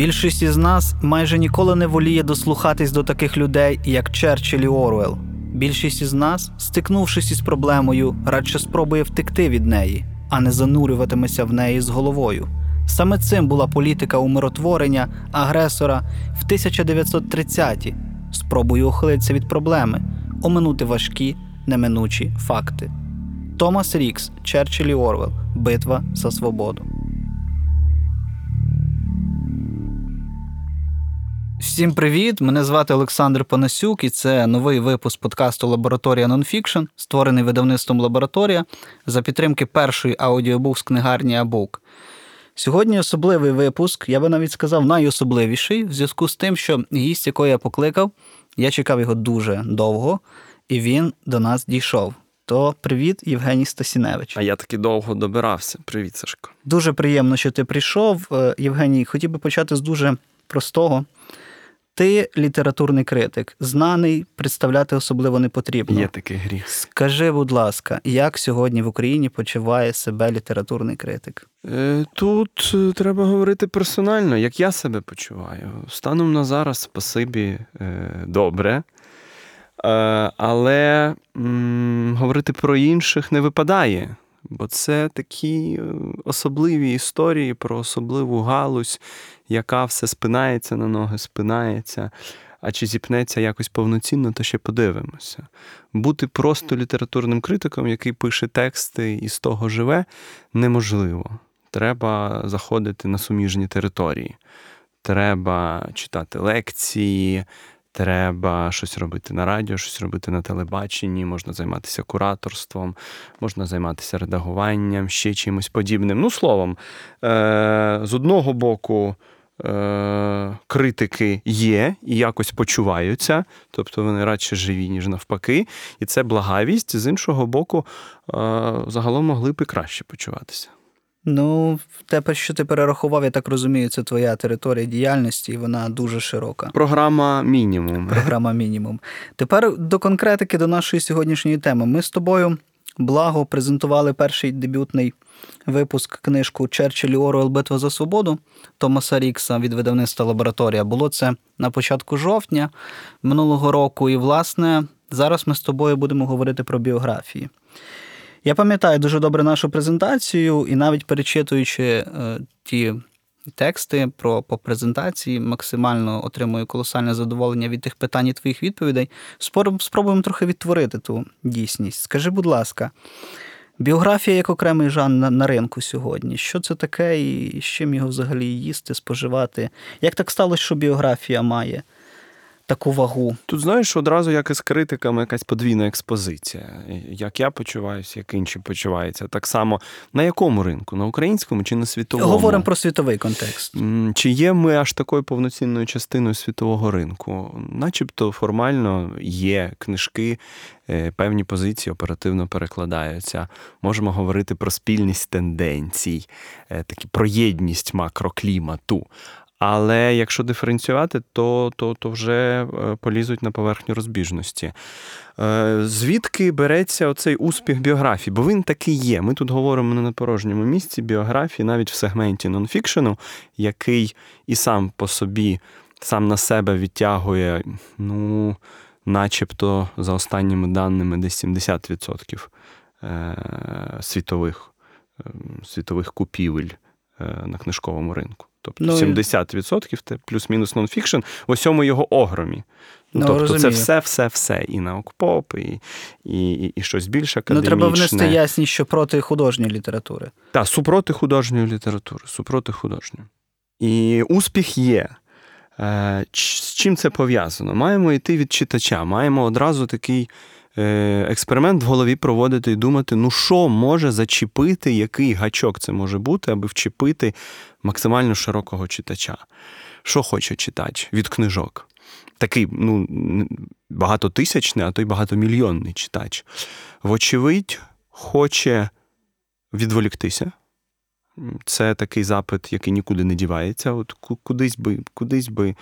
Більшість із нас майже ніколи не воліє дослухатись до таких людей, як Черчилль і Орвел. Більшість із нас, стикнувшись із проблемою, радше спробує втекти від неї, а не занурюватиметься в неї з головою. Саме цим була політика умиротворення агресора в 1930-ті, спробою ухилитися від проблеми, оминути важкі, неминучі факти. Томас Рікс, Черчилль і Орвел. Битва за свободу. Всім привіт! Мене звати Олександр Панасюк, і це новий випуск подкасту Лабораторія Нонфікшн, створений видавництвом Лабораторія за підтримки першої аудіобук з книгарні Абук. Сьогодні особливий випуск, я би навіть сказав, найособливіший, в зв'язку з тим, що гість, якого я покликав, я чекав його дуже довго, і він до нас дійшов. То привіт, Євгеній Стасіневич. А я таки довго добирався. Привіт, Сашко. Дуже приємно, що ти прийшов. Е, Євгеній, хотів би почати з дуже простого. Ти літературний критик, знаний, представляти особливо не потрібно. Є такий гріх. Скажи, будь ласка, як сьогодні в Україні почуває себе літературний критик? Е, тут е, треба говорити персонально, як я себе почуваю. Станом на зараз, спасибі, е, добре. Але м, говорити про інших не випадає. Бо це такі особливі історії про особливу галузь, яка все спинається на ноги, спинається. А чи зіпнеться якось повноцінно, то ще подивимося. Бути просто літературним критиком, який пише тексти і з того живе, неможливо. Треба заходити на суміжні території. Треба читати лекції, Треба щось робити на радіо, щось робити на телебаченні, можна займатися кураторством, можна займатися редагуванням, ще чимось подібним. Ну, словом, е, з одного боку, е, критики є і якось почуваються, тобто вони радше живі, ніж навпаки. І це благавість. З іншого боку, е, загалом могли б і краще почуватися. Ну, те, що ти перерахував, я так розумію, це твоя територія діяльності, і вона дуже широка. Програма мінімум. Програма мінімум. Тепер до конкретики до нашої сьогоднішньої теми. Ми з тобою благо презентували перший дебютний випуск книжку Черчилль Оруел Битва за свободу Томаса Рікса від видавництва лабораторія. Було це на початку жовтня минулого року. І, власне, зараз ми з тобою будемо говорити про біографії. Я пам'ятаю дуже добре нашу презентацію, і навіть перечитуючи е, ті тексти про по презентації, максимально отримую колосальне задоволення від тих питань і твоїх відповідей. Спробуємо трохи відтворити ту дійсність. Скажи, будь ласка, біографія як окремий жан на, на ринку сьогодні. Що це таке, і з чим його взагалі їсти, споживати? Як так сталося, що біографія має? Таку вагу. Тут знаєш, одразу як і з критиками якась подвійна експозиція. Як я почуваюся, як інші почуваються. Так само на якому ринку? На українському чи на світовому? Говоримо про світовий контекст. Чи є ми аж такою повноцінною частиною світового ринку? Начебто формально є книжки, е, певні позиції оперативно перекладаються. Можемо говорити про спільність тенденцій, е, такі про єдність макроклімату. Але якщо диференціювати, то то, то вже е, полізуть на поверхню розбіжності. Е, звідки береться оцей успіх біографії? Бо він такий є. Ми тут говоримо не на порожньому місці біографії, навіть в сегменті нонфікшену, який і сам по собі, сам на себе відтягує, ну, начебто, за останніми даними, десь 70% е, світових, світових купівель на книжковому ринку. Тобто ну, 70% це плюс-мінус нонфікшн в усьому його огромі. Ну, Тобто розумію. це все-все-все. І наукпоп, і і, і, і щось більш академічне. Ну, треба внести ясність, що проти художньої літератури. Так, супроти художньої літератури, супроти художньої. І успіх є. Е, з чим це пов'язано? Маємо йти від читача, маємо одразу такий експеримент в голові проводити і думати, ну що може зачепити, який гачок це може бути, аби вчепити максимально широкого читача. Що хоче читач від книжок? Такий ну, багатотисячний, а то й багатомільйонний читач. Вочевидь, хоче відволіктися. Це такий запит, який нікуди не дівається. От кудись би, кудись би,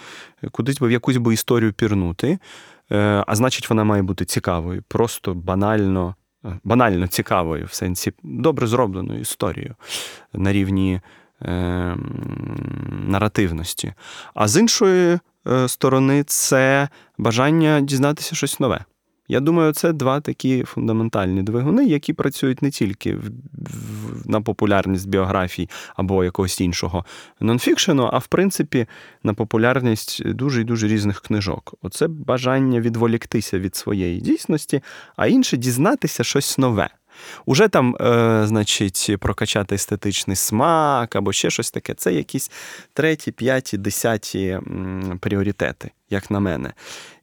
кудись би в якусь би історію пірнути. Е, а значить, вона має бути цікавою, просто банально е, банально цікавою, в сенсі добре зробленою історією на рівні е, наративності. А з іншої е, сторони, це бажання дізнатися щось нове. Я думаю, це два такі фундаментальні двигуни, які працюють не тільки в, в, на популярність біографій або якогось іншого нонфікшену, а в принципі на популярність дуже і дуже різних книжок. Оце бажання відволіктися від своєї дійсності, а інше дізнатися щось нове. Уже там, е, значить, прокачати естетичний смак або ще щось таке. Це якісь треті, п'яті, десяті пріоритети, як на мене.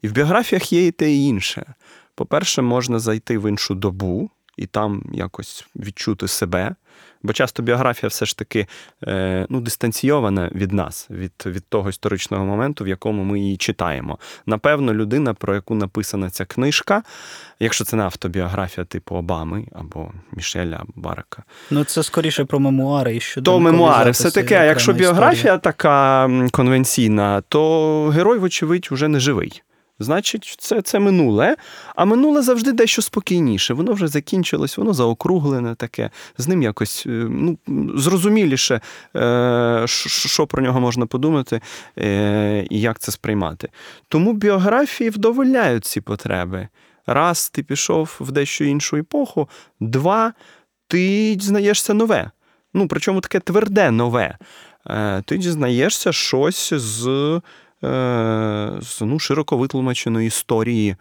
І в біографіях є і те, і інше. По-перше, можна зайти в іншу добу і там якось відчути себе. Бо часто біографія все ж таки е, ну, дистанційована від нас, від, від того історичного моменту, в якому ми її читаємо. Напевно, людина, про яку написана ця книжка, якщо це не автобіографія типу Обами або Мішеля або Барака, Ну, це скоріше про мемуари і що то мемуари все таке. Якщо біографія така конвенційна, то герой, вочевидь, уже не живий. Значить, це, це минуле, а минуле завжди дещо спокійніше. Воно вже закінчилось, воно заокруглене таке, з ним якось е, ну, зрозуміліше, е, що про нього можна подумати е, і як це сприймати. Тому біографії вдовольняють ці потреби. Раз, ти пішов в дещо іншу епоху, два, ти дізнаєшся нове. Ну, причому таке тверде нове. Ти дізнаєшся щось з, з ну, широко витлумаченої історії,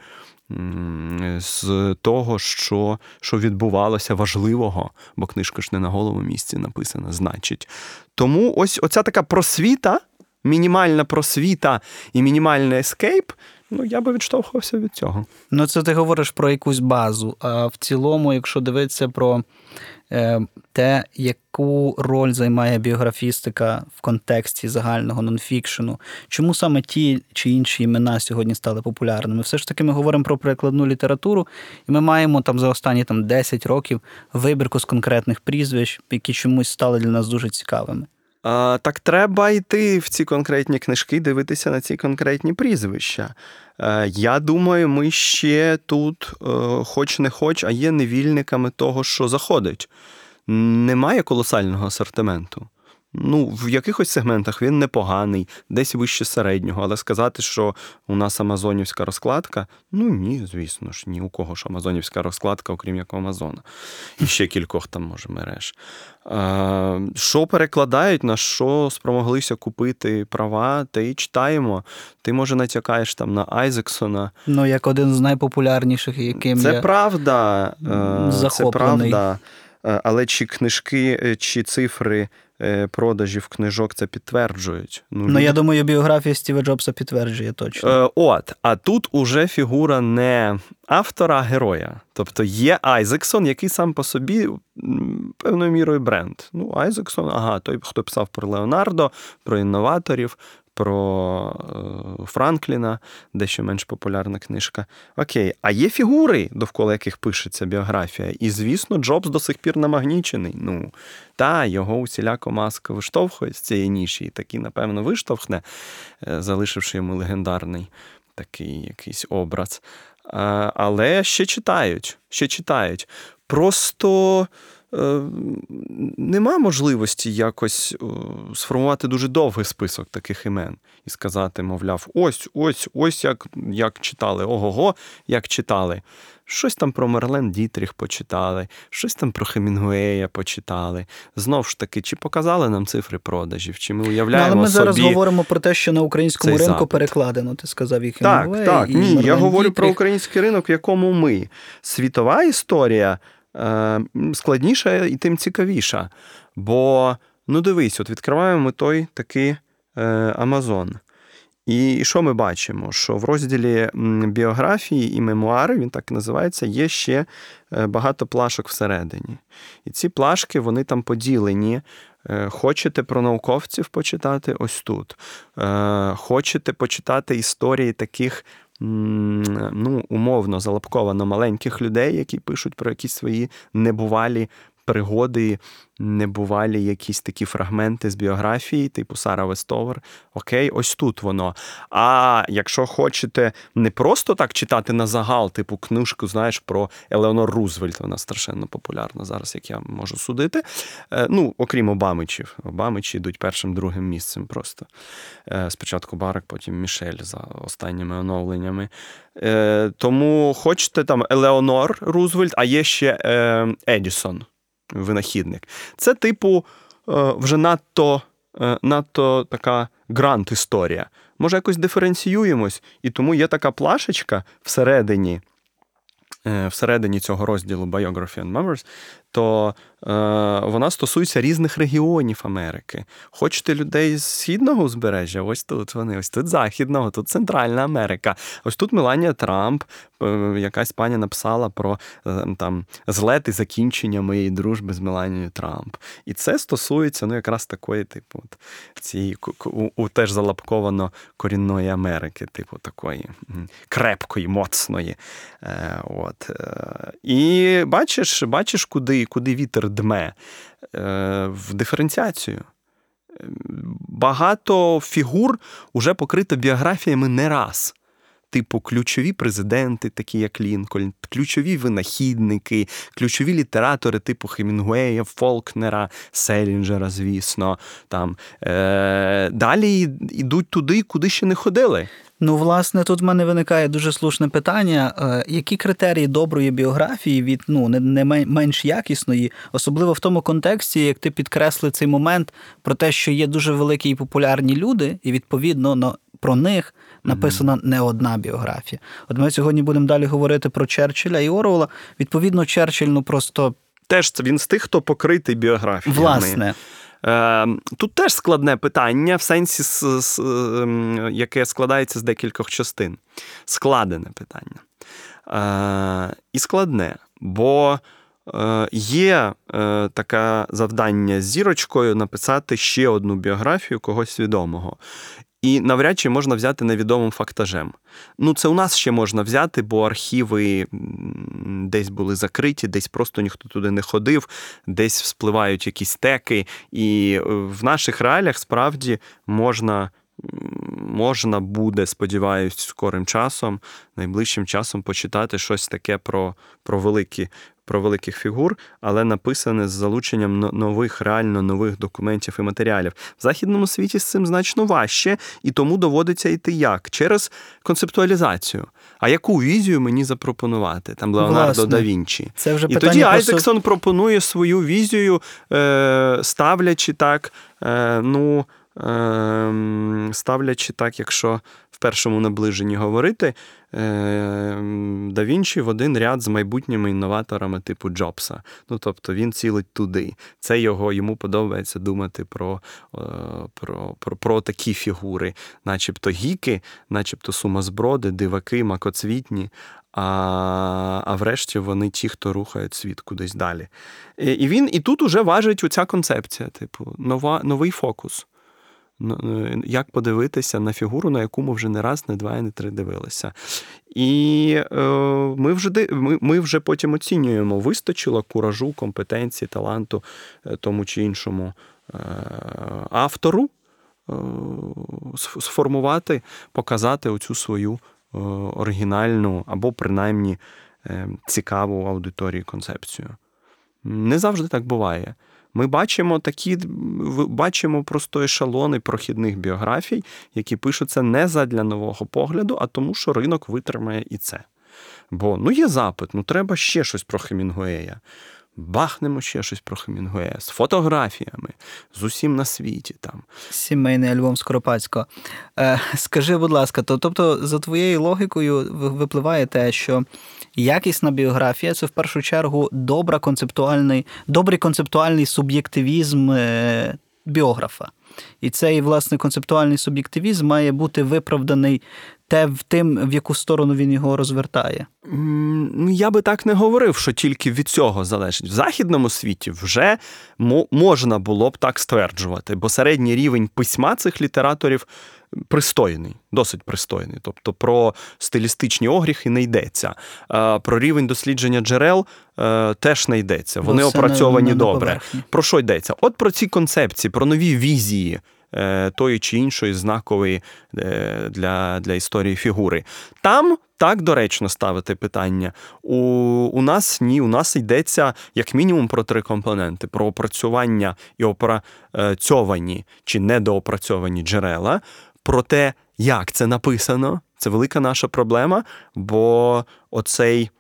з того, що, що відбувалося важливого, бо книжка ж не на голому місці написана, значить. Тому ось оця така просвіта, мінімальна просвіта і мінімальний ескейп. Ну, я би відштовхувався від цього. Ну, це ти говориш про якусь базу. А в цілому, якщо дивитися про е, те, яку роль займає біографістика в контексті загального нонфікшену, чому саме ті чи інші імена сьогодні стали популярними? Все ж таки, ми говоримо про прикладну літературу, і ми маємо там за останні там, 10 років вибірку з конкретних прізвищ, які чомусь стали для нас дуже цікавими. Так треба йти в ці конкретні книжки, дивитися на ці конкретні прізвища. Е, Я думаю, ми ще тут, е, хоч не хоч, а є невільниками того, що заходить. Немає колосального асортименту. Ну, в якихось сегментах він непоганий, десь вище середнього, але сказати, що у нас амазонівська розкладка, ну ні, звісно ж, ні у кого ж амазонівська розкладка, окрім як у Амазона. І ще кількох там, може, мереж. А, що перекладають, на що спромоглися купити права, те і читаємо. Ти, може, натякаєш там на Айзексона. Ну, як один з найпопулярніших, яким Це я... правда. е, Це правда. Е, Але чи книжки, е, чи цифри продажів книжок це підтверджують? Ну, ну я думаю, біографія Стіва Джобса підтверджує точно. Е, От, а тут уже фігура не автора, а героя. Тобто є Айзексон, який сам по собі певною мірою бренд. Ну, Айзексон, ага, той, хто писав про Леонардо, про інноваторів, про е, Франкліна, дещо менш популярна книжка. Окей, а є фігури, довкола яких пишеться біографія. І, звісно, Джобс до сих пір намагнічений. Ну, та його усіляко маска виштовхує з цієї ніші, і таки, напевно, виштовхне, е, залишивши йому легендарний такий якийсь образ. Але ще читають, ще читають. Просто е, нема можливості якось е, сформувати дуже довгий список таких імен і сказати, мовляв, ось, ось, ось як, як читали, ого-го, як читали. Щось там про Мерлен Дітріх почитали, щось там про Хемінгуея почитали. Знов ж таки, чи показали нам цифри продажів, чи ми Ну, уявляємо але ми зараз говоримо про те, що на українському ринку запит. перекладено. Ти сказав їх Так, так, ні. Я говорю про український ринок, в якому ми. Світова історія е, складніша і тим цікавіша. Бо, ну дивись, от відкриваємо ми той такий е, Амазон. І що ми бачимо? Що в розділі біографії і мемуари, він так і називається, є ще е, багато плашок всередині. І ці плашки вони там поділені. Е, Хочете про науковців почитати ось тут. Хочете почитати історії таких. Ну, умовно залапковано маленьких людей, які пишуть про якісь свої небувалі пригоди, небувалі якісь такі фрагменти з біографії, типу Сара Вестовер. Окей, ось тут воно. А якщо хочете не просто так читати на загал, типу книжку, знаєш, про Елеонор Рузвельт, вона страшенно популярна зараз, як я можу судити. Е, Ну, окрім Обамичів. Обамичі йдуть першим, другим місцем просто. Е, Спочатку Барак, потім Мішель за останніми оновленнями. Е, Тому хочете там Елеонор Рузвельт, а є ще Едісон, винахідник. Це, типу, е, вже надто, е, надто така гранд-історія. Може, якось диференціюємось, і тому є така плашечка всередині. е, Всередині цього розділу Biography and Memoirs, то е, вона стосується різних регіонів Америки. Хочете людей з східного узбережжя? Ось тут вони, ось тут західного, тут Центральна Америка. Ось тут Меланія Трамп, е, якась пані написала про е, там злет і закінчення моєї дружби з Меланією Трамп. І це стосується ну, якраз такої, типу, от, цієї у, у теж залапковано корінної Америки, типу такої крепкої, моцної. Е, от. Е, і бачиш, бачиш, куди, куди вітер дме е, в диференціацію. Багато фігур уже покрито біографіями не раз. Типу, ключові президенти, такі як Лінкольн, ключові винахідники, ключові літератори, типу Хемінгуея, Фолкнера, Селінджера, звісно. Там. Е, далі йдуть туди, куди ще не ходили. Ну, власне, тут в мене виникає дуже слушне питання: Е, які критерії доброї біографії від ну не, не менш якісної, особливо в тому контексті, як ти підкреслив цей момент про те, що є дуже великі і популярні люди, і відповідно на про них написана не одна біографія. От ми сьогодні будемо далі говорити про Черчилля і Орвела. Відповідно, Черчилль, ну просто Теж він з тих, хто покритий біографіями. власне. Е, Тут теж складне питання, в сенсі, ем, яке складається з декількох частин. Складене питання. Е, І складне, бо е, є е, таке завдання з зірочкою написати ще одну біографію когось відомого. І навряд чи можна взяти невідомим фактажем. Ну, це у нас ще можна взяти, бо архіви десь були закриті, десь просто ніхто туди не ходив, десь вспливають якісь теки. І е, в наших реаліях справді можна. Можна буде, сподіваюсь, скорим часом, найближчим часом почитати щось таке про, про, великі, про великих фігур, але написане з залученням нових, реально нових документів і матеріалів. В західному світі з цим значно важче, і тому доводиться йти як? Через концептуалізацію. А яку візію мені запропонувати? Там Леонардо Власне. да Вінчі. Це вже І тоді просто- Айзексон пропонує свою візію, е, ставлячи так, е, ну, е, ставлячи так, якщо в першому наближенні говорити, е, да Вінчі в один ряд з майбутніми інноваторами типу Джобса. Ну, тобто він цілить туди. Це його, йому подобається думати про, е, про, про, про такі фігури, начебто гіки, начебто сумозброди, диваки, макоцвітні. А, а врешті вони ті, хто рухають світ кудись далі. І він і тут уже важить оця концепція, типу, нова, новий фокус. Як подивитися на фігуру, на яку ми вже не раз, не два і не три дивилися. І е, ми, вже, ми, ми вже потім оцінюємо, вистачило куражу, компетенції, таланту е, тому чи іншому е, автору е, сформувати, показати оцю свою е, оригінальну або принаймні е, цікаву аудиторії концепцію. Не завжди так буває. Ми бачимо такі, бачимо просто ешелони прохідних біографій, які пишуться не задля нового погляду, а тому, що ринок витримає і це. Бо ну є запит, ну треба ще щось про Хемінгуея. Бахнемо ще щось про Хемінгуея з фотографіями, з усім на світі там. Сімейний альбом Скоропадського. Е, скажи, будь ласка, то, тобто, за твоєю логікою випливає те, що якісна біографія це в першу чергу добра концептуальний, добрий концептуальний суб'єктивізм е, біографа. І цей, власне, концептуальний суб'єктивізм має бути виправданий те в тим, в яку сторону він його розвертає. Ну, я би так не говорив, що тільки від цього залежить. В західному світі вже мо- можна було б так стверджувати, бо середній рівень письма цих літераторів пристойний, досить пристойний. Тобто про стилістичні огріхи не йдеться. Про рівень дослідження джерел е, теж не йдеться. Вони Бо на- опрацьовані на- на добре. поверхні. Про що йдеться? От про ці концепції, про нові візії тої чи іншої знакової е, для, для історії фігури. Там так доречно ставити питання. У, у нас ні, у нас йдеться як мінімум про три компоненти: про опрацювання і опрацьовані чи недоопрацьовані джерела, про те, як це написано. Це велика наша проблема, бо оцей.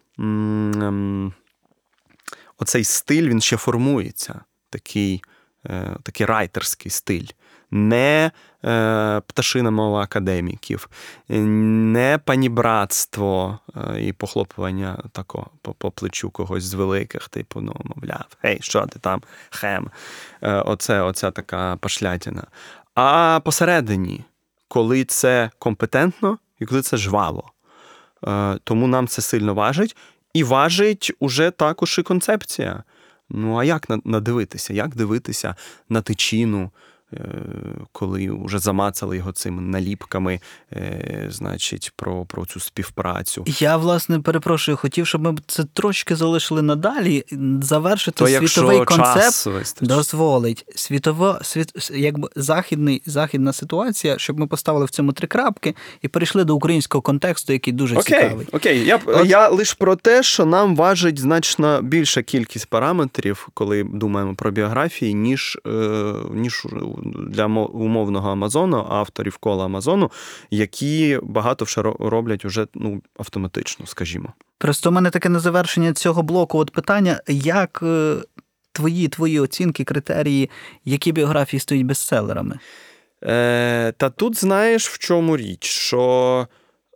оцей стиль він ще формується, такий, е, такий райтерський стиль. Не е, пташина мова академіків, не панібратство е, і похлопування тако по, по плечу когось з великих, типу, ну, мовляв, гей, що ти там, хем. Е, оце, оця така пашлятіна. А посередині, коли це компетентно і коли це жваво. Тому нам це сильно важить. І важить уже також і концепція. Ну, а як надивитися? Як дивитися на тичину, коли вже замацали його цими наліпками, е, значить, про, про цю співпрацю. Я, власне, перепрошую, хотів, щоб ми це трошки залишили надалі, завершити То світовий якщо концепт. час. Дозволить світова світ, якби західний західна ситуація, щоб ми поставили в цьому три крапки і перейшли до українського контексту, який дуже Окей, цікавий. окей. Я, От- я лише про те, що нам важить значно більша кількість параметрів, коли думаємо про біографії, ніж, е, ніж для умовного Амазону, авторів кола Амазону, які багато ро- роблять уже ну, автоматично, скажімо. Просто в мене таке на завершення цього блоку. От питання: як е, твої твої оцінки, критерії, які біографії стають бестселерами? Е, та тут знаєш, в чому річ, що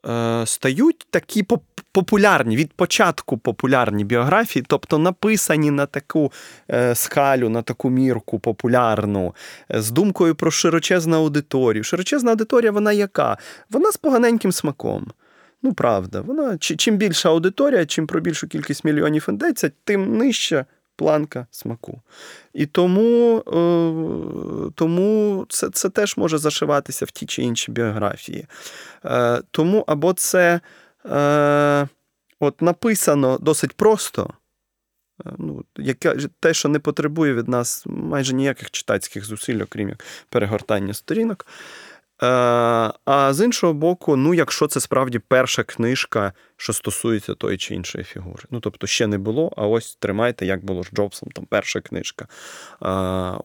е, стають такі поп- популярні, від початку популярні біографії, тобто написані на таку е, скалю, на таку мірку популярну, е, з думкою про широчезну аудиторію. Широчезна аудиторія, вона яка? Вона з поганеньким смаком. Ну, правда, вона чим більша аудиторія, чим про більшу кількість мільйонів йдеться, тим нижча планка смаку. І тому, е, тому це, це теж може зашиватися в ті чи інші біографії. Тому або це е, от написано досить просто. е, Ну, яке, те, що не потребує від нас майже ніяких читацьких зусиль, окрім як перегортання сторінок. Е, а з іншого боку, ну, якщо це справді перша книжка, що стосується тої чи іншої фігури. Ну, тобто, ще не було, а ось тримайте, як було з Джобсом, там перша книжка. Е,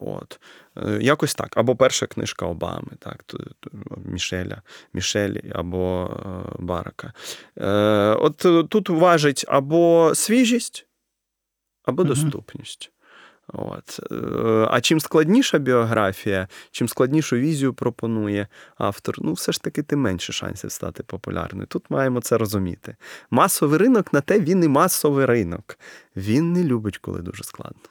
от. Е, Якось так. Або перша книжка Обами, так, Мішеля, Мішелі або е, Барака. Е, От тут важить або свіжість, або доступність. От. А чим складніша біографія, чим складнішу візію пропонує автор, ну все ж таки тим менше шансів стати популярною. Тут маємо це розуміти. Масовий ринок на те він і масовий ринок. Він не любить, коли дуже складно.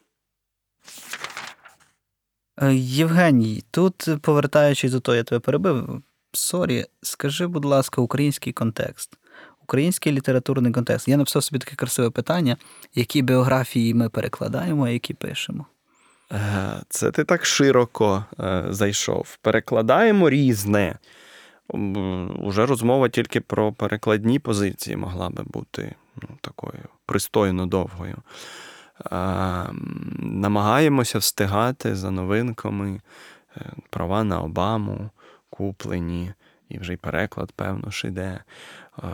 Е, Євгеній, тут, е, повертаючись до того, я тебе перебив. Sorry, скажи, будь ласка, український контекст. Український літературний контекст. Я написав собі таке красиве питання, які біографії ми перекладаємо, а які пишемо. Е, Це ти так широко зайшов. Перекладаємо різне. Уже розмова тільки про перекладні позиції могла би бути ну, такою пристойно довгою. Е, м, Намагаємося встигати за новинками е, права на Обаму, куплені, і вже й переклад, певно, ж іде. Е,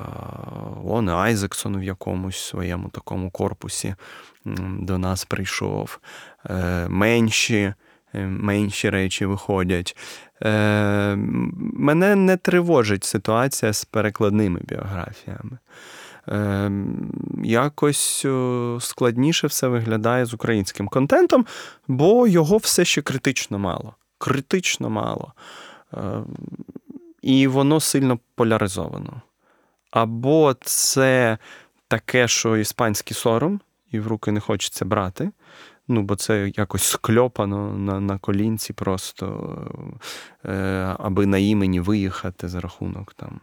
Лоне Айзексон в якомусь своєму такому корпусі до нас прийшов. Е, Менші, е, менші речі виходять. Е, Мене не тривожить ситуація з перекладними біографіями. Е, Якось складніше все виглядає з українським контентом, бо його все ще критично мало. Критично мало. Е, І воно сильно поляризовано. Або це таке, що іспанський сором, і в руки не хочеться брати. Ну, бо це якось скльопано на, на колінці просто, е, аби на імені виїхати за рахунок там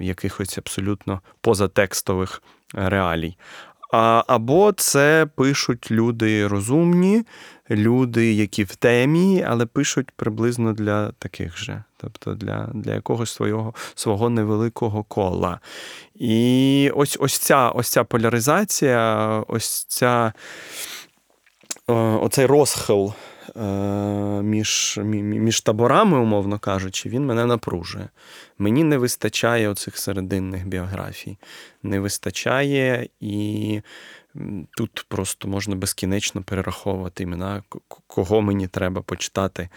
якихось абсолютно позатекстових реалій. А, Або це пишуть люди розумні, люди, які в темі, але пишуть приблизно для таких же, тобто для для якогось свого свого невеликого кола. І ось ось ця ось ця поляризація, ось ця, оцей розхил між між таборами, умовно кажучи, він мене напружує. Мені не вистачає оцих серединних біографій. Не вистачає, і тут просто можна безкінечно перераховувати імена, кого мені треба почитати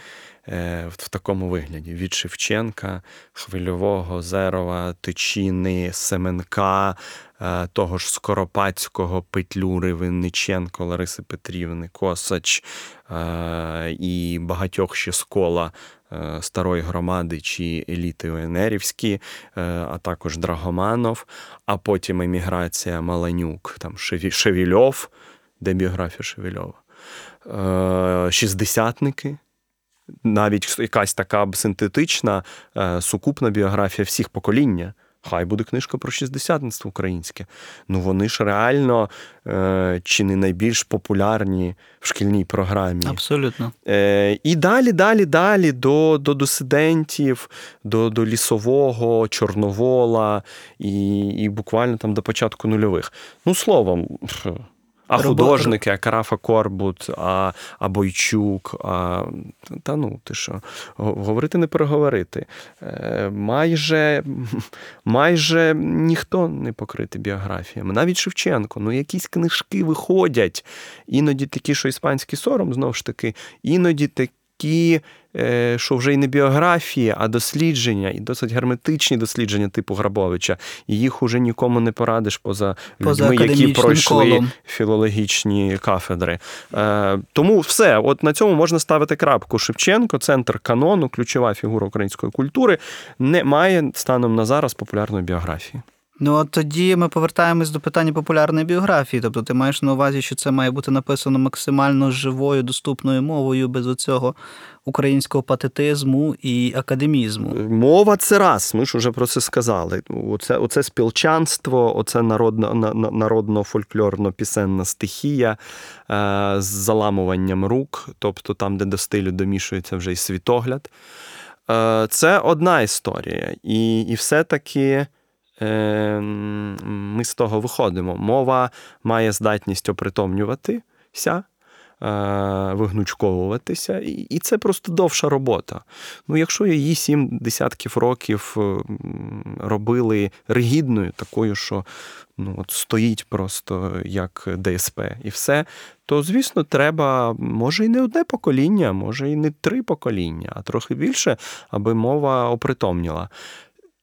е, в такому вигляді: від Шевченка, Хвильового, Зерова, Тичини, Семенка, е, того ж Скоропадського, Петлюри, Винниченко, Лариси Петрівни, Косач е, і багатьох ще з кола старої громади чи еліти ОНРівські, е, а також Драгоманов, а потім еміграція Маланюк, там Шевільов, де біографія Шевільова, е, шістдесятники. Навіть якась така синтетична сукупна біографія всіх покоління. Хай буде книжка про шістдесятництво українське. Ну вони ж реально е, чи не найбільш популярні в шкільній програмі. Абсолютно. Е, І далі, далі, далі до до дисидентів, до до лісового, Чорновола і і буквально там до початку нульових. Ну, словом. А художники, а Карафа Корбут, а а Бойчук, а та ну ти що, говорити не переговорити. Е, майже майже ніхто не покритий біографіями. Навіть Шевченко, ну якісь книжки виходять. Іноді такі, що іспанський сором, знову ж таки, іноді такі такі, е, що вже й не біографії, а дослідження, і досить герметичні дослідження типу Грабовича. І їх уже нікому не порадиш поза, поза людьми, які пройшли колом. філологічні кафедри. Е, тому все, от на цьому можна ставити крапку. Шевченко, центр канону, ключова фігура української культури, не має станом на зараз популярної біографії. Ну, от тоді ми повертаємось до питання популярної біографії. Тобто, ти маєш на увазі, що це має бути написано максимально живою, доступною мовою, без оцього українського патетизму і академізму. Мова це раз. Ми ж вже про це сказали. Оце оце спілчанство, оце народно, народно-фольклорно-пісенна стихія е, з заламуванням рук, тобто там, де до стилю домішується вже й світогляд. Е, це одна історія. І, І все-таки. Ем, ми з того виходимо. Мова має здатність опритомнюватися, е, вигнучковуватися, і це просто довша робота. Ну, Якщо її сім десятків років робили ригідною, такою, що ну, от стоїть просто як ДСП і все, то, звісно, треба, може, і не одне покоління, може, і не три покоління, а трохи більше, аби мова опритомніла.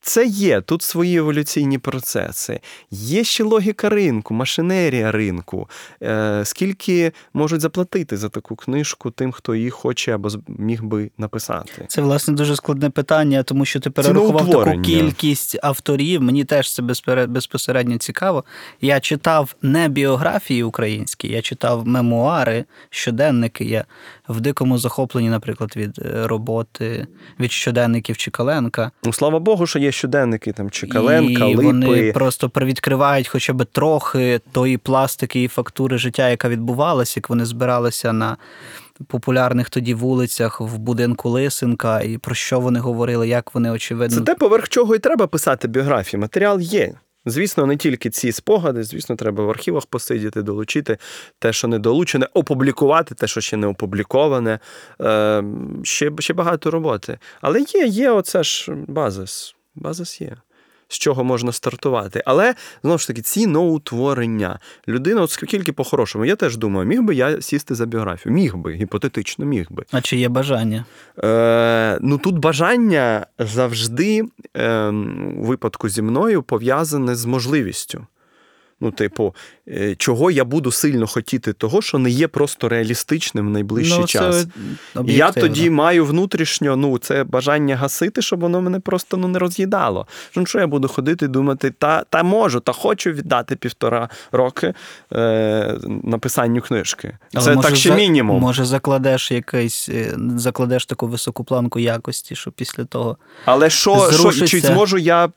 Це є тут свої еволюційні процеси. Є ще логіка ринку, машинерія ринку. Е, Скільки можуть заплатити за таку книжку тим, хто її хоче або міг би написати? Це власне дуже складне питання, тому що ти перерахував таку кількість авторів. Мені теж це безпосередньо цікаво. Я читав не біографії українські, я читав мемуари, щоденники. Я в дикому захопленні, наприклад, від е, роботи від щоденників Чикаленка. Ну слава Богу, що є щоденники там Чекаленка, і Липи. Вони просто привідкривають хоча б трохи тої пластики і фактури життя, яка відбувалася, як вони збиралися на популярних тоді вулицях в будинку Лисенка, і про що вони говорили, як вони очевидно. Це те, поверх чого і треба писати біографії. Матеріал є. Звісно, не тільки ці спогади, звісно, треба в архівах посидіти, долучити те, що не долучене, опублікувати те, що ще не опубліковане. Е, Ще ще багато роботи. Але є, є оце ж базис. Базис є. З чого можна стартувати. Але знову ж таки, ці ноутворення. Людина, от скільки по-хорошому, я теж думаю, міг би я сісти за біографію. Міг би, гіпотетично, міг би. А чи є бажання? Е, Ну тут бажання завжди, е, у випадку зі мною, пов'язане з можливістю. Ну, типу, е, чого я буду сильно хотіти того, що не є просто реалістичним в найближчий ну, час. Це Я тоді маю внутрішньо ну, це бажання гасити, щоб воно мене просто ну, не роз'їдало. Ну, що я буду ходити і думати, та, та можу, та хочу віддати півтора роки е, написанню книжки. Але це може, так ще за- мінімум. Може, закладеш якийсь, е, закладеш таку високу планку якості, щоб після того. Але що, що чи зможу я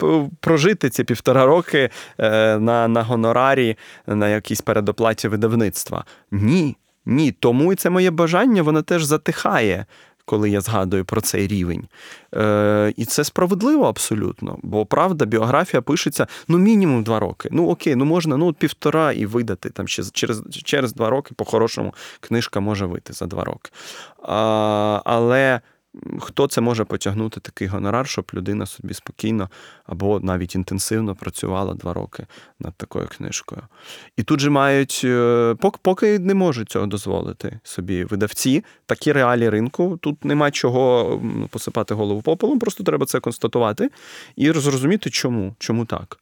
прожити ці півтора роки е, на, на гонорарі, на якійсь передоплаті видавництва? Ні. Ні. Тому і це моє бажання, воно теж затихає. Коли я згадую про цей рівень. Е, і це справедливо абсолютно. Бо правда, біографія пишеться ну мінімум два роки. Ну окей, ну можна ну півтора і видати там ще через, через два роки, по-хорошому, книжка може вийти за два роки. А, але хто це може потягнути такий гонорар, щоб людина собі спокійно або навіть інтенсивно працювала два роки над такою книжкою. І тут же мають, е, поки, не можуть цього дозволити собі видавці, такі реалії ринку. Тут нема чого посипати голову попелом, просто треба це констатувати і зрозуміти, чому, чому так.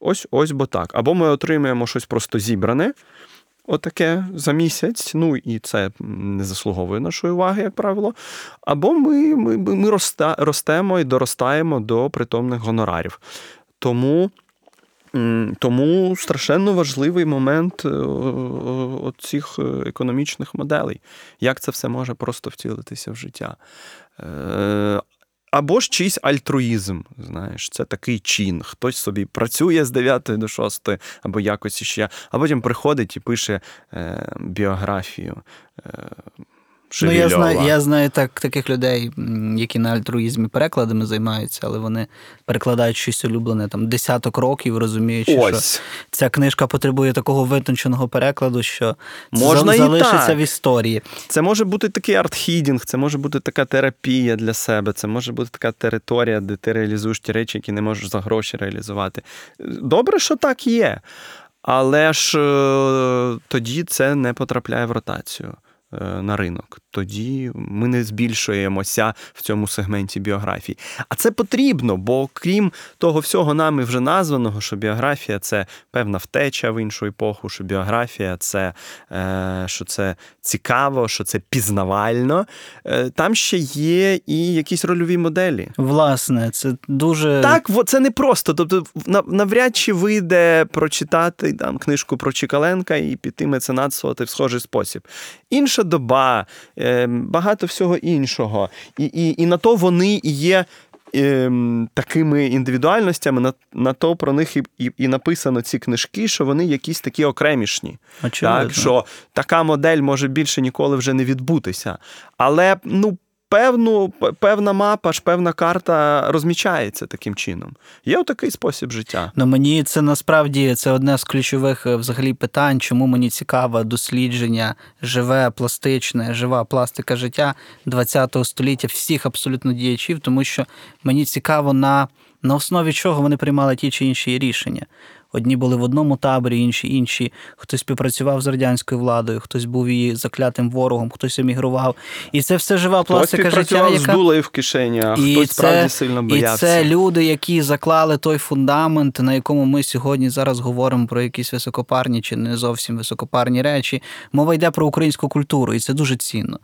Ось ось бо так. Або ми отримаємо щось просто зібране. Отаке за місяць, ну і це не заслуговує нашої уваги, як правило. Або ми, ми, ми ростемо і доростаємо до притомних гонорарів. Тому, тому страшенно важливий момент е, цих економічних моделей. Як це все може просто втілитися в життя. Або ж чийсь альтруїзм, знаєш, це такий чин. Хтось собі працює з 9 до 6, або якось іще, а потім приходить і пише е, біографію. Е, Ну, я знаю, я знаю так, таких людей, які на альтруїзмі перекладами займаються, але вони перекладають щось улюблене там десяток років, розуміючи, що ця книжка потребує такого витонченого перекладу, що Можна і залишиться так. в історії. Це може бути такий артхідінг, це може бути така терапія для себе, це може бути така територія, де ти реалізуєш ті речі, які не можеш за гроші реалізувати. Добре, що так є. Але ж е, тоді це не потрапляє в ротацію на ринок. Тоді ми не збільшуємося в цьому сегменті біографії. А це потрібно, бо крім того всього нами вже названого, що біографія це певна втеча в іншу епоху, що біографія це, е, що це цікаво, що це пізнавально. Е, там ще є і якісь рольові моделі. Власне, це дуже Так, це не просто. Тобто, навряд чи вийде прочитати там книжку про Чікаленка і піти меценатствувати в схожий спосіб. Інша доба, е, багато всього іншого. І, і, і на то вони і є. ем, Такими індивідуальностями на, на то про них і, і, і написано ці книжки, що вони якісь такі окремішні. очевидно. Так, що така модель може більше ніколи вже не відбутися. Але ну, певну, певна мапа ж, певна карта розмічається таким чином. Є отакий спосіб життя. Ну мені це насправді це одне з ключових е, взагалі питань, чому мені цікаве дослідження живе, пластичне, жива пластика життя ХХ століття всіх абсолютно діячів, тому що мені цікаво на, на основі чого вони приймали ті чи інші рішення. Одні були в одному таборі, інші інші. Хтось співпрацював з радянською владою, хтось був її заклятим ворогом, хтось емігрував. І це все жива пластика життя, співпрацював з яка дулею в кишені, а хтось справді сильно і боявся. це люди, які заклали той фундамент, на якому ми сьогодні зараз говоримо про якісь високопарні чи не зовсім високопарні речі. Мова йде про українську культуру, і це дуже цінно.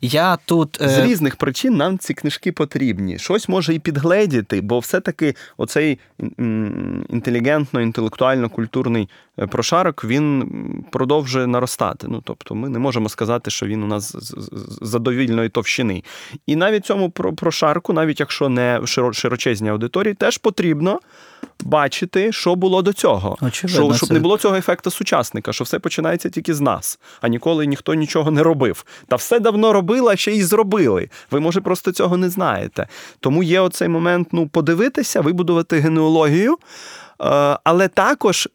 Я тут З е, різних причин нам ці книжки потрібні. Щось може і підгледіти, бо все-таки оцей м, інтелігентно-інтелектуально-культурний е, прошарок він продовжує наростати. Ну, тобто ми не можемо сказати, що він у нас задовільної товщини. І навіть цьому прошарку, навіть якщо не широчезній аудиторії, теж потрібно бачити, що було до цього. Очевидно, Що, щоб це- не було цього ефекту сучасника, що все починається тільки з нас, а ніколи ніхто нічого не робив. Та все давно робили, а ще й зробили. Ви, може, просто цього не знаєте. Тому є оцей момент ну, подивитися, вибудувати генеалогію, але також.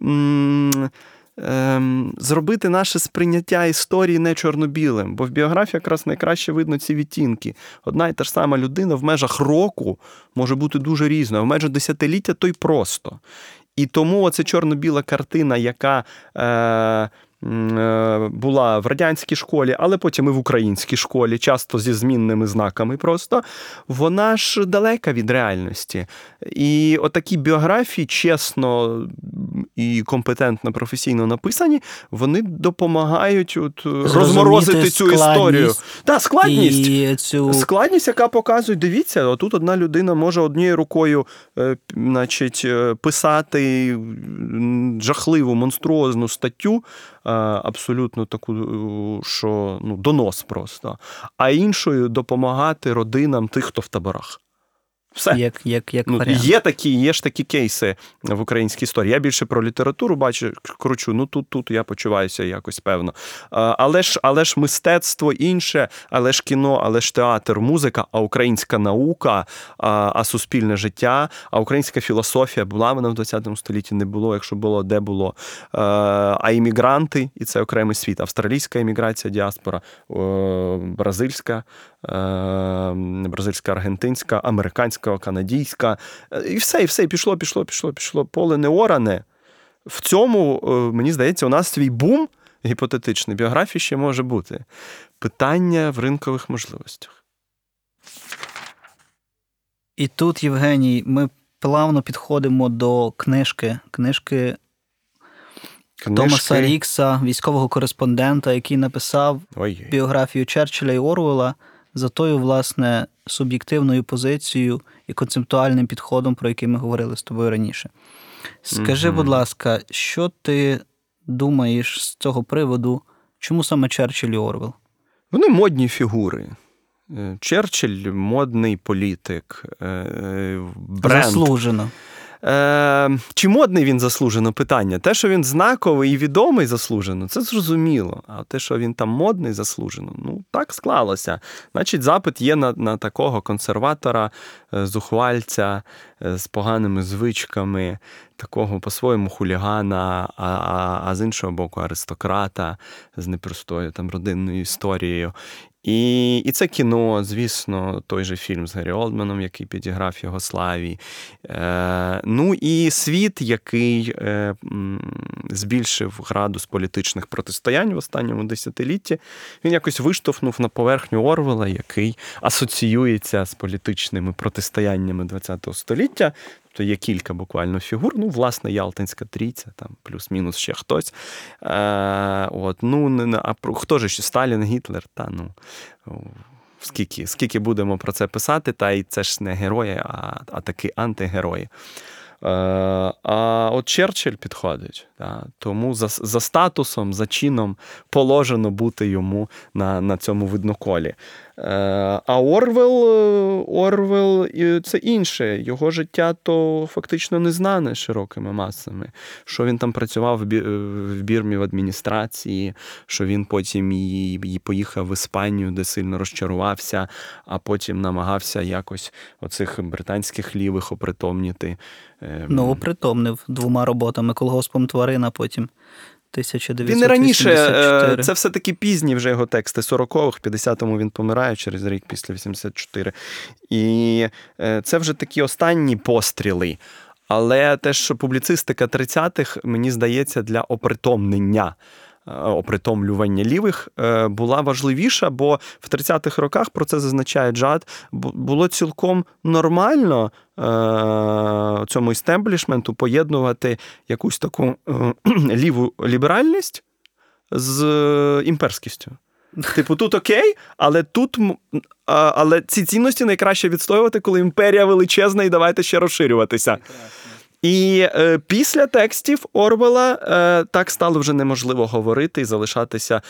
ем, Зробити наше сприйняття історії не чорно-білим, бо в біографії якраз найкраще видно ці відтінки. Одна і та ж сама людина в межах року може бути дуже різною, в межах десятиліття то й просто. І тому оця чорно-біла картина, яка е, е, була в радянській школі, але потім і в українській школі, часто зі змінними знаками просто, вона ж далека від реальності. І отакі біографії, чесно і компетентно, професійно написані, вони допомагають от, розморозити цю історію. Та, складність. І цю Складність, яка показує, дивіться, отут одна людина може однією рукою е, значить, е, писати жахливу монструозну статтю, е, абсолютно таку, е, що ну, донос просто, а іншою допомагати родинам тих, хто в таборах. Все. як, як, як Ну, варіант. є такі, є ж такі кейси в українській історії. Я більше про літературу бачу, кручу. Ну тут, тут я почуваюся якось певно. Але ж, але ж мистецтво інше, але ж кіно, але ж театр, музика, а українська наука, а, а суспільне життя, а українська філософія була вона в 20 столітті, не було, якщо було, де було. А, іммігранти, і це окремий світ. Австралійська імміграція, діаспора, бразильська, бразильська, аргентинська, американська, канадійська. Е, І все, і все, і пішло, пішло, пішло, пішло. Поле не оране. В цьому, е, мені здається, у нас свій бум гіпотетичний біографії ще може бути. Питання в ринкових можливостях. І тут, Євгеній, ми плавно підходимо до книжки. Книжки Томаса Рікса, військового кореспондента, який написав Ой, біографію Черчилля і Орвела за тою, власне, суб'єктивною позицією і концептуальним підходом, про який ми говорили з тобою раніше. Скажи, Мгм. будь ласка, що ти думаєш з цього приводу? Чому саме Черчилль і Орвел? Вони модні фігури. Е, Черчилль модний політик, е, е, бренд. Заслужено. Е, чи модний він заслужено питання? Те, що він знаковий і відомий заслужено, це зрозуміло. А те, що він там модний заслужено, ну так склалося. Значить, запит є на, на такого консерватора, е, зухвальця е, з поганими звичками, такого по-своєму хулігана, а, а, а з іншого боку, аристократа з непростою там родинною історією. І, і це кіно, звісно, той же фільм з Гаррі Олдманом, який підіграв його славі. Е, ну і світ, який е, збільшив градус політичних протистоянь в останньому десятилітті, він якось виштовхнув на поверхню Орвела, який асоціюється з політичними протистояннями ХХ століття. Тобто є кілька буквально фігур. Ну, власне, Ялтинська трійця, там плюс-мінус ще хтось. Е, от, ну, не- а про хто же ще Сталін, Гітлер? Та ну. Скільки, скільки будемо про це писати, та й це ж не герої, а, а таки антигерої. Е, а от Черчилль підходить. Та, тому за, за статусом, за чином положено бути йому на, на цьому видноколі. А Орвел, Орвел це інше. Його життя то фактично не знане широкими масами. Що він там працював в, Бірмі в адміністрації, що він потім і, поїхав в Іспанію, де сильно розчарувався, а потім намагався якось оцих британських лівих опритомніти. Е, Ну, опритомнив двома роботами колгоспом тварина потім. 1984. Він і раніше, е, це все-таки пізні вже його тексти 40-х, 50-му він помирає через рік після 84. І е, це вже такі останні постріли. Але те, що публіцистика 30-х, мені здається, для опритомнення. Е, Опритомлювання лівих е, була важливіша, бо в 30-х роках про це зазначає Джад. Було цілком нормально е, цьому істеблішменту поєднувати якусь таку ліву ліберальність з імперськістю. Типу, тут окей, але тут але ці цінності найкраще відстоювати, коли імперія величезна, і давайте ще розширюватися. І е, після текстів Орвела е, так стало вже неможливо говорити і залишатися е,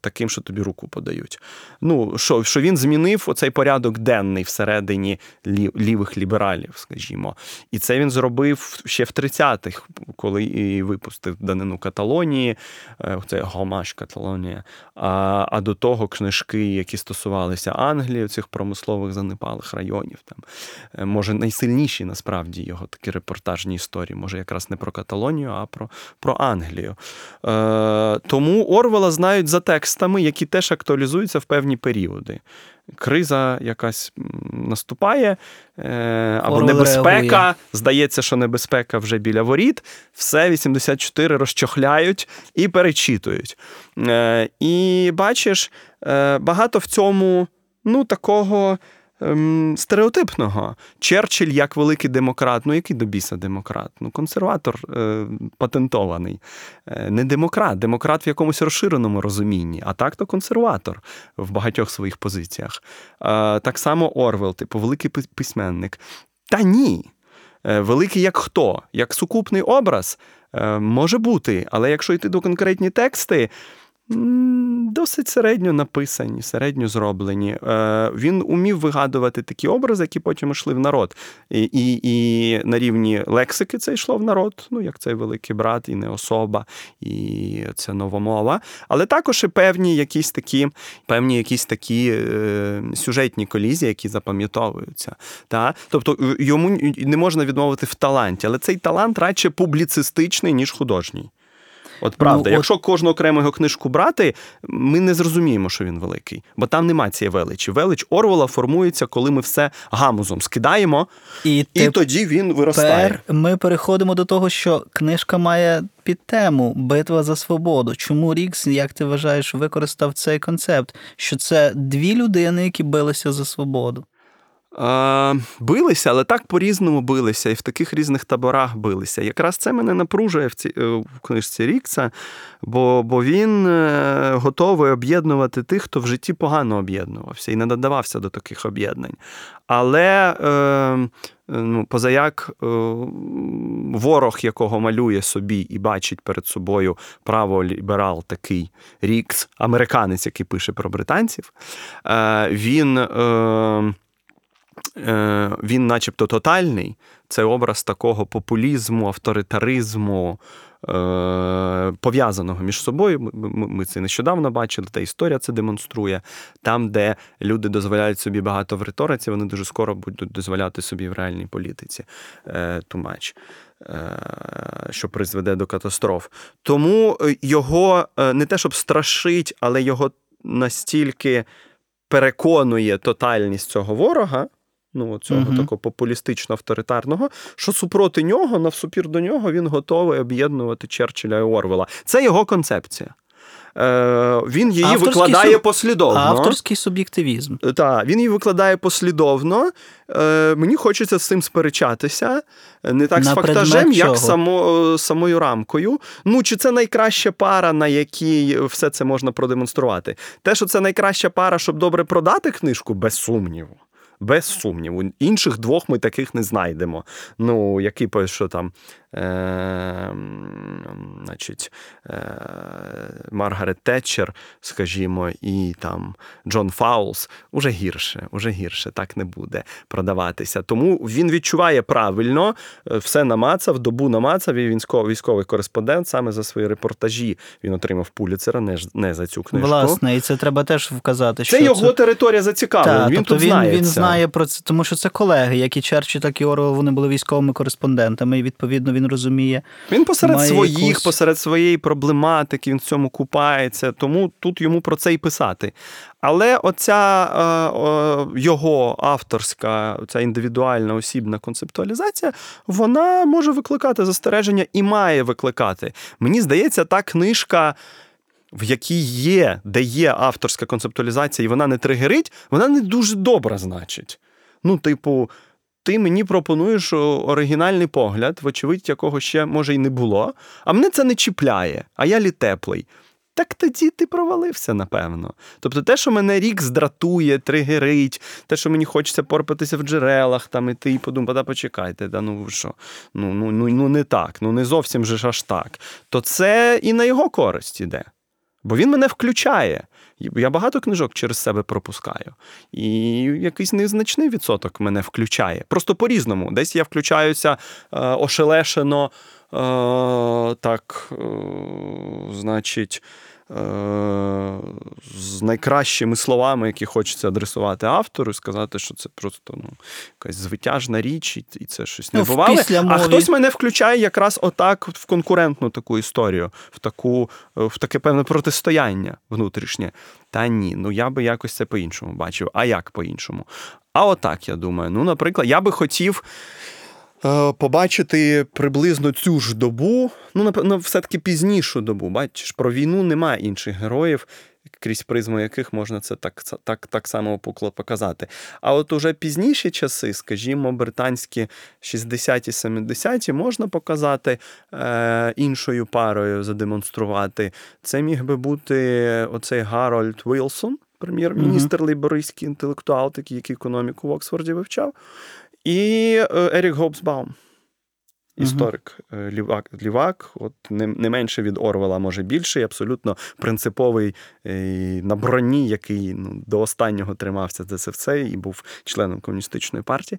таким, що тобі руку подають. Ну, що, що він змінив оцей порядок денний всередині лі, лівих лібералів, скажімо. І це він зробив ще в 30-х, коли і випустив данину Каталонії, е, це Гомаш Каталонія. А, а до того книжки, які стосувалися Англії, цих промислових занепалих районів. Там, е, може, найсильніші насправді його такі репортажні історії. Може, якраз не про Каталонію, а про, про Англію. Е, Тому Орвела знають за текстами, які теж актуалізуються в певні періоди. Криза якась наступає, е, або Орвел небезпека. реагує. Здається, що небезпека вже біля воріт. Все 84 розчохляють і перечитують. Е, І бачиш, е, багато в цьому ну, такого ем, стереотипного. Черчилль як великий демократ. Ну, який до біса демократ? Ну, консерватор е, патентований. Е, не демократ, демократ в якомусь розширеному розумінні, а так то консерватор в багатьох своїх позиціях. Е, так само Орвел, типу, великий письменник. Та ні. Е, Великий як хто? Як сукупний образ е, може бути, але якщо йти до конкретні тексти, досить середньо написані, середньо зроблені. Е, Він умів вигадувати такі образи, які потім йшли в народ. І, і, і на рівні лексики це йшло в народ, ну як цей великий брат, і не особа, і це новомова. Але також і певні якісь такі, певні якісь такі е, сюжетні колізії, які запам'ятовуються. Та? Тобто е, йому не можна відмовити в таланті, але цей талант радше публіцистичний, ніж художній. От правда, Ну, от- якщо кожну окрему його книжку брати, ми не зрозуміємо, що він великий, бо там нема цієї величі. Велич Орвела формується, коли ми все гамузом скидаємо, І, і тепер тоді він виростає. ми переходимо до того, що книжка має підтему Битва за свободу. Чому Рікс, як ти вважаєш, використав цей концепт? Що це дві людини, які билися за свободу. Е, билися, але так по-різному билися, і в таких різних таборах билися. Якраз це мене напружує в, ці, е, в книжці Рікса, бо, бо він е, готовий об'єднувати тих, хто в житті погано об'єднувався і не додавався до таких об'єднань. Але е, ну, позаяк е, ворог, якого малює собі і бачить перед собою право-ліберал такий Рікс, американець, який пише про британців, е, він. Е, е, він, начебто, тотальний. Це образ такого популізму, авторитаризму, е, пов'язаного між собою. Ми, це нещодавно бачили, та історія це демонструє. Там, де люди дозволяють собі багато в риториці, вони дуже скоро будуть дозволяти собі в реальній політиці е, е, Що призведе до катастроф. Тому е, його е, не те, щоб страшить, але його настільки переконує тотальність цього ворога, ну цього Мгм. такого популістично-авторитарного, що супроти нього, навсупір до нього, він готовий об'єднувати Черчилля і Орвела. Це його концепція. Е, він її Авторський викладає суб- послідовно. Авторський суб'єктивізм. Так, він її викладає послідовно. Е, мені хочеться з цим сперечатися. Не так На з фактажем, як само, самою рамкою. Ну, чи це найкраща пара, на якій все це можна продемонструвати? Те, що це найкраща пара, щоб добре продати книжку, без сумніву. Без сумніву. Інших двох ми таких не знайдемо. Ну, по- що там, е, значить, е, Маргарет Тетчер, скажімо, і там Джон Фаулс, уже гірше, уже гірше, так не буде продаватися. Тому він відчуває правильно, е, все намацав, добу намацав, і військовий, військовий кореспондент саме за свої репортажі він отримав пуліцера, не, не за цю книжку. Власне, і це треба теж вказати. Це що його територія зацікавлена. Він тобто тут він, знає він це. Знає про це, тому що це колеги, як і Черчі, так і Орвел, вони були військовими кореспондентами, і відповідно він розуміє. Він посеред своїх, якусь- посеред своєї проблематики, він в цьому купається, тому тут йому про це і писати. Але оця е, е, його авторська, ця індивідуальна осібна концептуалізація, вона може викликати застереження і має викликати. Мені здається, та книжка. В якій є, де є авторська концептуалізація, і вона не тригерить, вона не дуже добра, значить. Ну, типу, ти мені пропонуєш оригінальний погляд, вочевидь, якого ще може й не було, а мене це не чіпляє, а я літеплий. Так тоді ти провалився, напевно. Тобто, те, що мене рік здратує, тригерить, те, що мені хочеться порпатися в джерелах, там іти і подумати, та почекайте, да, ну що, ну, ну, ну, ну не так, ну не зовсім же ж аж так. То це і на його користь іде. Бо він мене включає. Я багато книжок через себе пропускаю. І якийсь незначний відсоток мене включає. Просто по-різному. Десь я включаюся е, ошелешено, е, так, е, значить, з найкращими словами, які хочеться адресувати автору, і сказати, що це просто ну, якась звитяжна річ, і, це щось Ну, не в бувало. А хтось мене включає якраз отак в конкурентну таку історію, в таку, е, в таке певне протистояння внутрішнє. Та ні, ну я би якось це по-іншому бачив. А як по-іншому? А отак я думаю. Ну, наприклад, я би хотів. Е, Побачити приблизно цю ж добу, ну, напевно, все-таки пізнішу добу. Бачиш, про війну немає інших героїв, крізь призму яких можна це так, так, так само показати. А от уже пізніші часи, скажімо, британські 60-ті, 70-ті, можна показати е, іншою парою, задемонструвати. Це міг би бути оцей Гарольд Вілсон, прем'єр-міністр лейбористський інтелектуал, такий, який економіку в Оксфорді вивчав, і е, Ерік Гобсбаум. Історик е, лівак, лівак, от не, не менше від Орвела, може більше, і абсолютно принциповий е, на броні, який ну, до останнього тримався за це все і був членом комуністичної партії.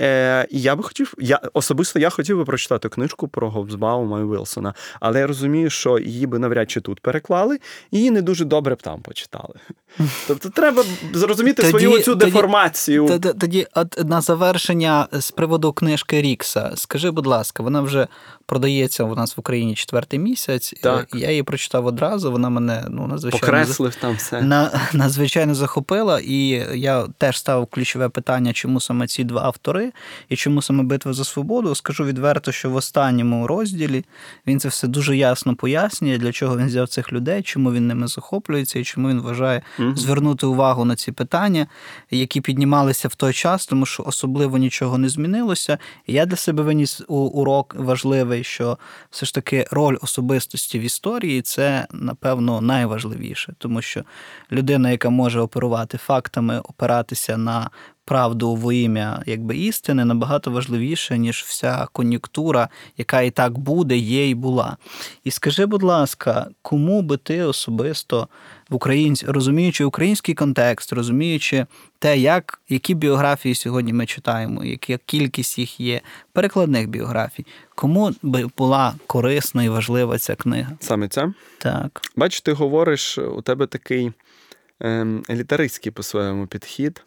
Е, і я би хотів, я особисто я хотів би прочитати книжку про Гобсбаума і Вілсона, але я розумію, що її би навряд чи тут переклали, і її не дуже добре б там почитали. Тобто треба зрозуміти Тоді- свою цю деформацію. Т- т- Тоді, от на завершення з приводу книжки Рікса, скажи, будь ласка, вона вже продається у нас в Україні четвертий місяць. Так. Я її прочитав одразу. Вона мене ну надзвичайно Покреслив там все. на, надзвичайно захопила, і я теж ставив ключове питання, чому саме ці два автори і чому саме битва за свободу. Скажу відверто, що в останньому розділі він це все дуже ясно пояснює, для чого він взяв цих людей, чому він ними захоплюється і чому він вважає Мгм. звернути увагу на ці питання, які піднімалися в той час, тому що особливо нічого не змінилося. І я для себе виніс урок важливий, що все ж таки роль особистості в історії це, напевно, найважливіше, тому що людина, яка може оперувати фактами, опиратися на правду во ім'я якби істини, набагато важливіше, ніж вся кон'юнктура, яка і так буде, є і була. І скажи, будь ласка, кому би ти особисто в українсь... розуміючи український контекст, розуміючи те, як які біографії сьогодні ми читаємо, яка кількість їх є, перекладних біографій, кому би була корисна і важлива ця книга? Саме це. Так. Бач, ти говориш, у тебе такий ем, елітаристський по-своєму підхід.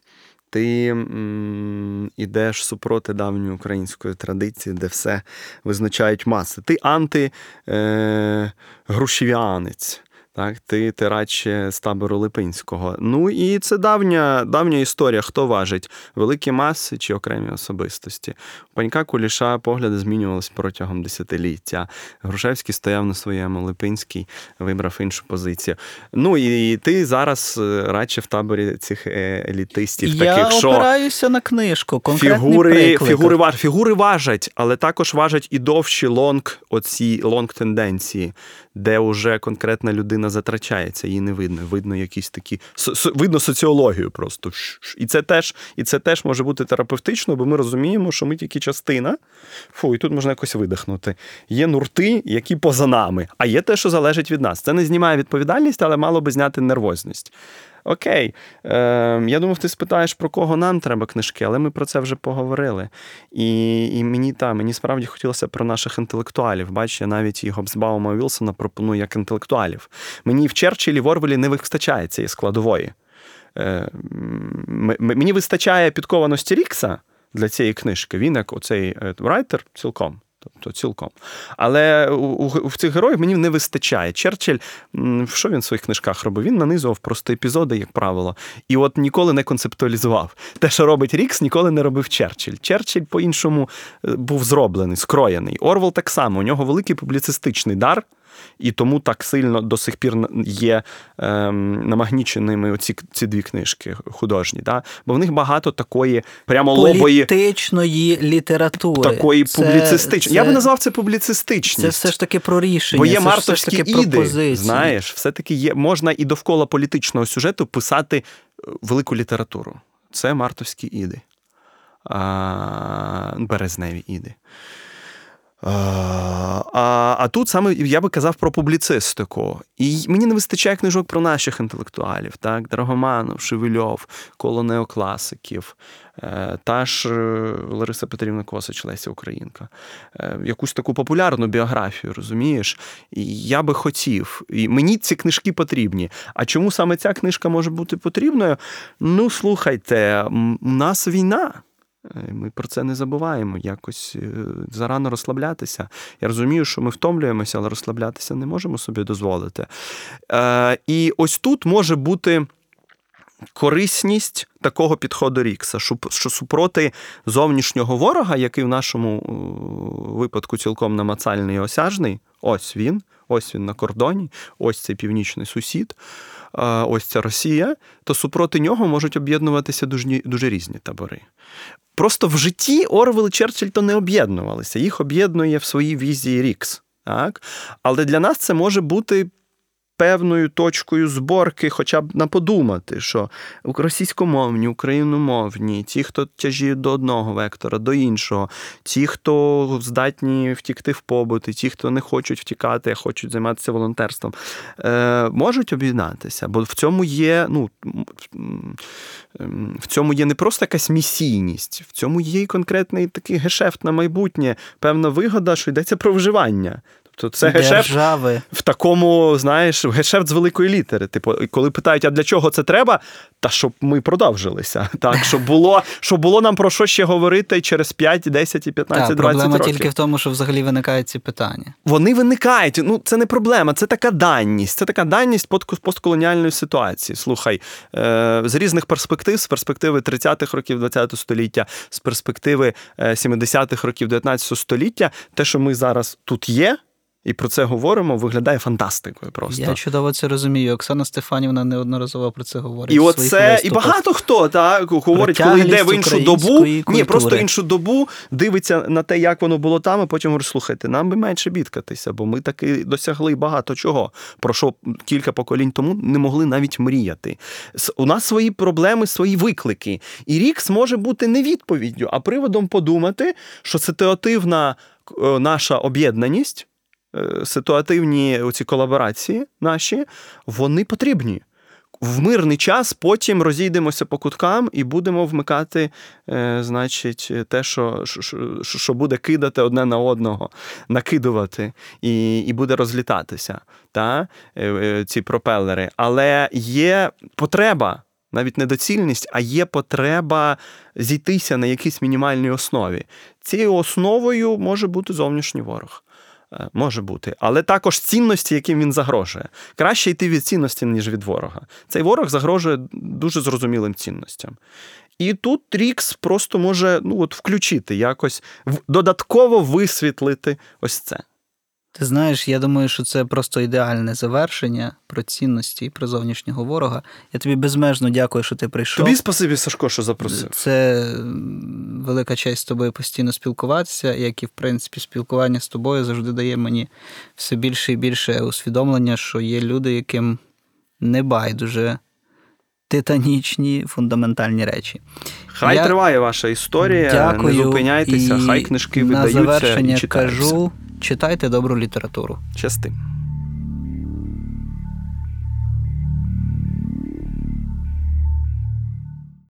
Ти м, ідеш супроти давньої української традиції, де все визначають маси. Ти антигрушів'янець. Так, ти, ти радше з табору Липинського. Ну і це давня, давня історія. Хто важить? Великі маси чи окремі особистості? У панька Куліша погляди змінювалися протягом десятиліття. Грушевський стояв на своєму, Липинський вибрав іншу позицію. Ну і ти зараз е, радше в таборі цих е, елітистів, Я таких, що опираюся на книжку, конкретний фігури, фігури, важ, фігури важать, але також важать і довші long, оці long тенденції, де вже конкретна людина затрачається, її не видно. Видно якісь такі видно соціологію просто. І це теж, і це теж може бути терапевтично, бо ми розуміємо, що ми тільки частина. Фу, і тут можна якось видихнути. Є нурти, які поза нами, а є те, що залежить від нас. Це не знімає відповідальність, але мало би зняти нервозність. Окей, е, я думав, ти спитаєш, про кого нам треба книжки, але ми про це вже поговорили. І, і мені та, мені справді хотілося про наших інтелектуалів. Бач, я навіть і Гобсбаума Вілсона пропоную як інтелектуалів. Мені в Черчиллі, в Орвелі не вистачає цієї складової. Е, мені вистачає підкованості Рікса для цієї книжки. Він, як оцей райтер, цілком. Тобто цілком. Але у, у, в цих героїв мені не вистачає. Черчилль, що він в своїх книжках робив? Він нанизував просто епізоди, як правило. І от ніколи не концептуалізував. Те, що робить Рікс, ніколи не робив Черчилль. Черчилль по-іншому е, був зроблений, скроєний. Орвел так само. У нього великий публіцистичний дар. І тому так сильно до сих пір є ем, намагніченими оці ці дві книжки художні. Да? Бо в них багато такої прямо лобої політичної літератури. такої Це- публіцистичної. Я би назвав це публіцистичність. Це все ж таки про рішення. Бо є це мартовські ж таки іди, позиції. знаєш, все-таки є, можна і довкола політичного сюжету писати е, велику літературу. Це мартовські іди. А, березневі іди. А, а тут саме я би казав про публіцистику. І мені не вистачає книжок про наших інтелектуалів, так? Драгоманов, Шевельов, коло неокласиків, е, та ж е, Лариса Петрівна Косич, Леся Українка. Е, Якусь таку популярну біографію, розумієш? І я би хотів. І мені ці книжки потрібні. А чому саме ця книжка може бути потрібною? Ну, слухайте, у нас війна. Е, Ми про це не забуваємо. Якось е, зарано розслаблятися. Я розумію, що ми втомлюємося, але розслаблятися не можемо собі дозволити. Е, і ось тут може бути. Корисність такого підходу Рікса, що, супроти зовнішнього ворога, який в нашому випадку цілком намацальний і осяжний, ось він, ось він на кордоні, ось цей північний сусід, ось ця Росія, то супроти нього можуть об'єднуватися дуже, дуже різні табори. Просто в житті Орвел і Черчилль то не об'єднувалися. Їх об'єднує в своїй візії Рікс. Так? Але для нас це може бути певною точкою зборки, хоча б на подумати, що російськомовні, україномовні, ті, хто тяжіють до одного вектора, до іншого, ті, хто здатні втікти в побут, і ті, хто не хочуть втікати, а хочуть займатися волонтерством, е, можуть об'єднатися. Бо в цьому є, ну. В цьому є не просто якась місійність, в цьому є і конкретний такий гешефт на майбутнє, певна вигода, що йдеться про вживання. Тобто це гешефт в такому, знаєш, гешефт з великої літери. Типу, коли питають, а для чого це треба? Та щоб ми продовжилися. Так, щоб було, щоб було нам про що ще говорити через 5, 10, і 15, Так, 20 проблема років. тільки в тому, що взагалі виникають ці питання. Вони виникають. Ну, це не проблема, це така даність. Це така даність под- постколоніальної ситуації. Слухай, е, з різних перспектив, з перспективи 30-х років 20 століття, з перспективи е, 70-х років 19 століття, те, що ми зараз тут є. І про це говоримо, виглядає фантастикою просто. Я чудово це розумію. Оксана Стефанівна неодноразово про це говорить. І оце, і багато хто так говорить, коли йде в іншу добу. української Ні, просто іншу добу дивиться на те, як воно було там, і потім говорить, слухайте, нам би менше бідкатися, бо ми таки досягли багато чого, про що кілька поколінь тому не могли навіть мріяти. У нас свої проблеми, свої виклики. І Рікс може бути не відповіддю, а приводом подумати, що ситуативна е, наша об'єднаність. Е, Ситуативні ці колаборації наші, вони потрібні в мирний час потім розійдемося по куткам і будемо вмикати, е, значить, те, що, що, що- буде кидати одне на одного, накидувати і, і буде розлітатися та, е, ці пропелери. Але є потреба. Навіть не доцільність, а є потреба зійтися на якійсь мінімальній основі. Цією основою може бути зовнішній ворог. Е, Може бути, але також цінності, яким він загрожує. Краще йти від цінності, ніж від ворога. Цей ворог загрожує дуже зрозумілим цінностям. І тут Рікс просто може ну, от, включити якось, додатково висвітлити ось це. Ти знаєш, я думаю, що це просто ідеальне завершення про цінності і про зовнішнього ворога. Я тобі безмежно дякую, що ти прийшов. Тобі спасибі, Сашко, що запросив. Це велика честь з тобою постійно спілкуватися, як і в принципі спілкування з тобою завжди дає мені все більше і більше усвідомлення, що є люди, яким не байдуже титанічні фундаментальні речі. Хай Я- триває ваша історія, Дякую. не зупиняйтеся, і хай книжки на видаються завершення і читаються. кажу: читайте добру літературу. Щасти.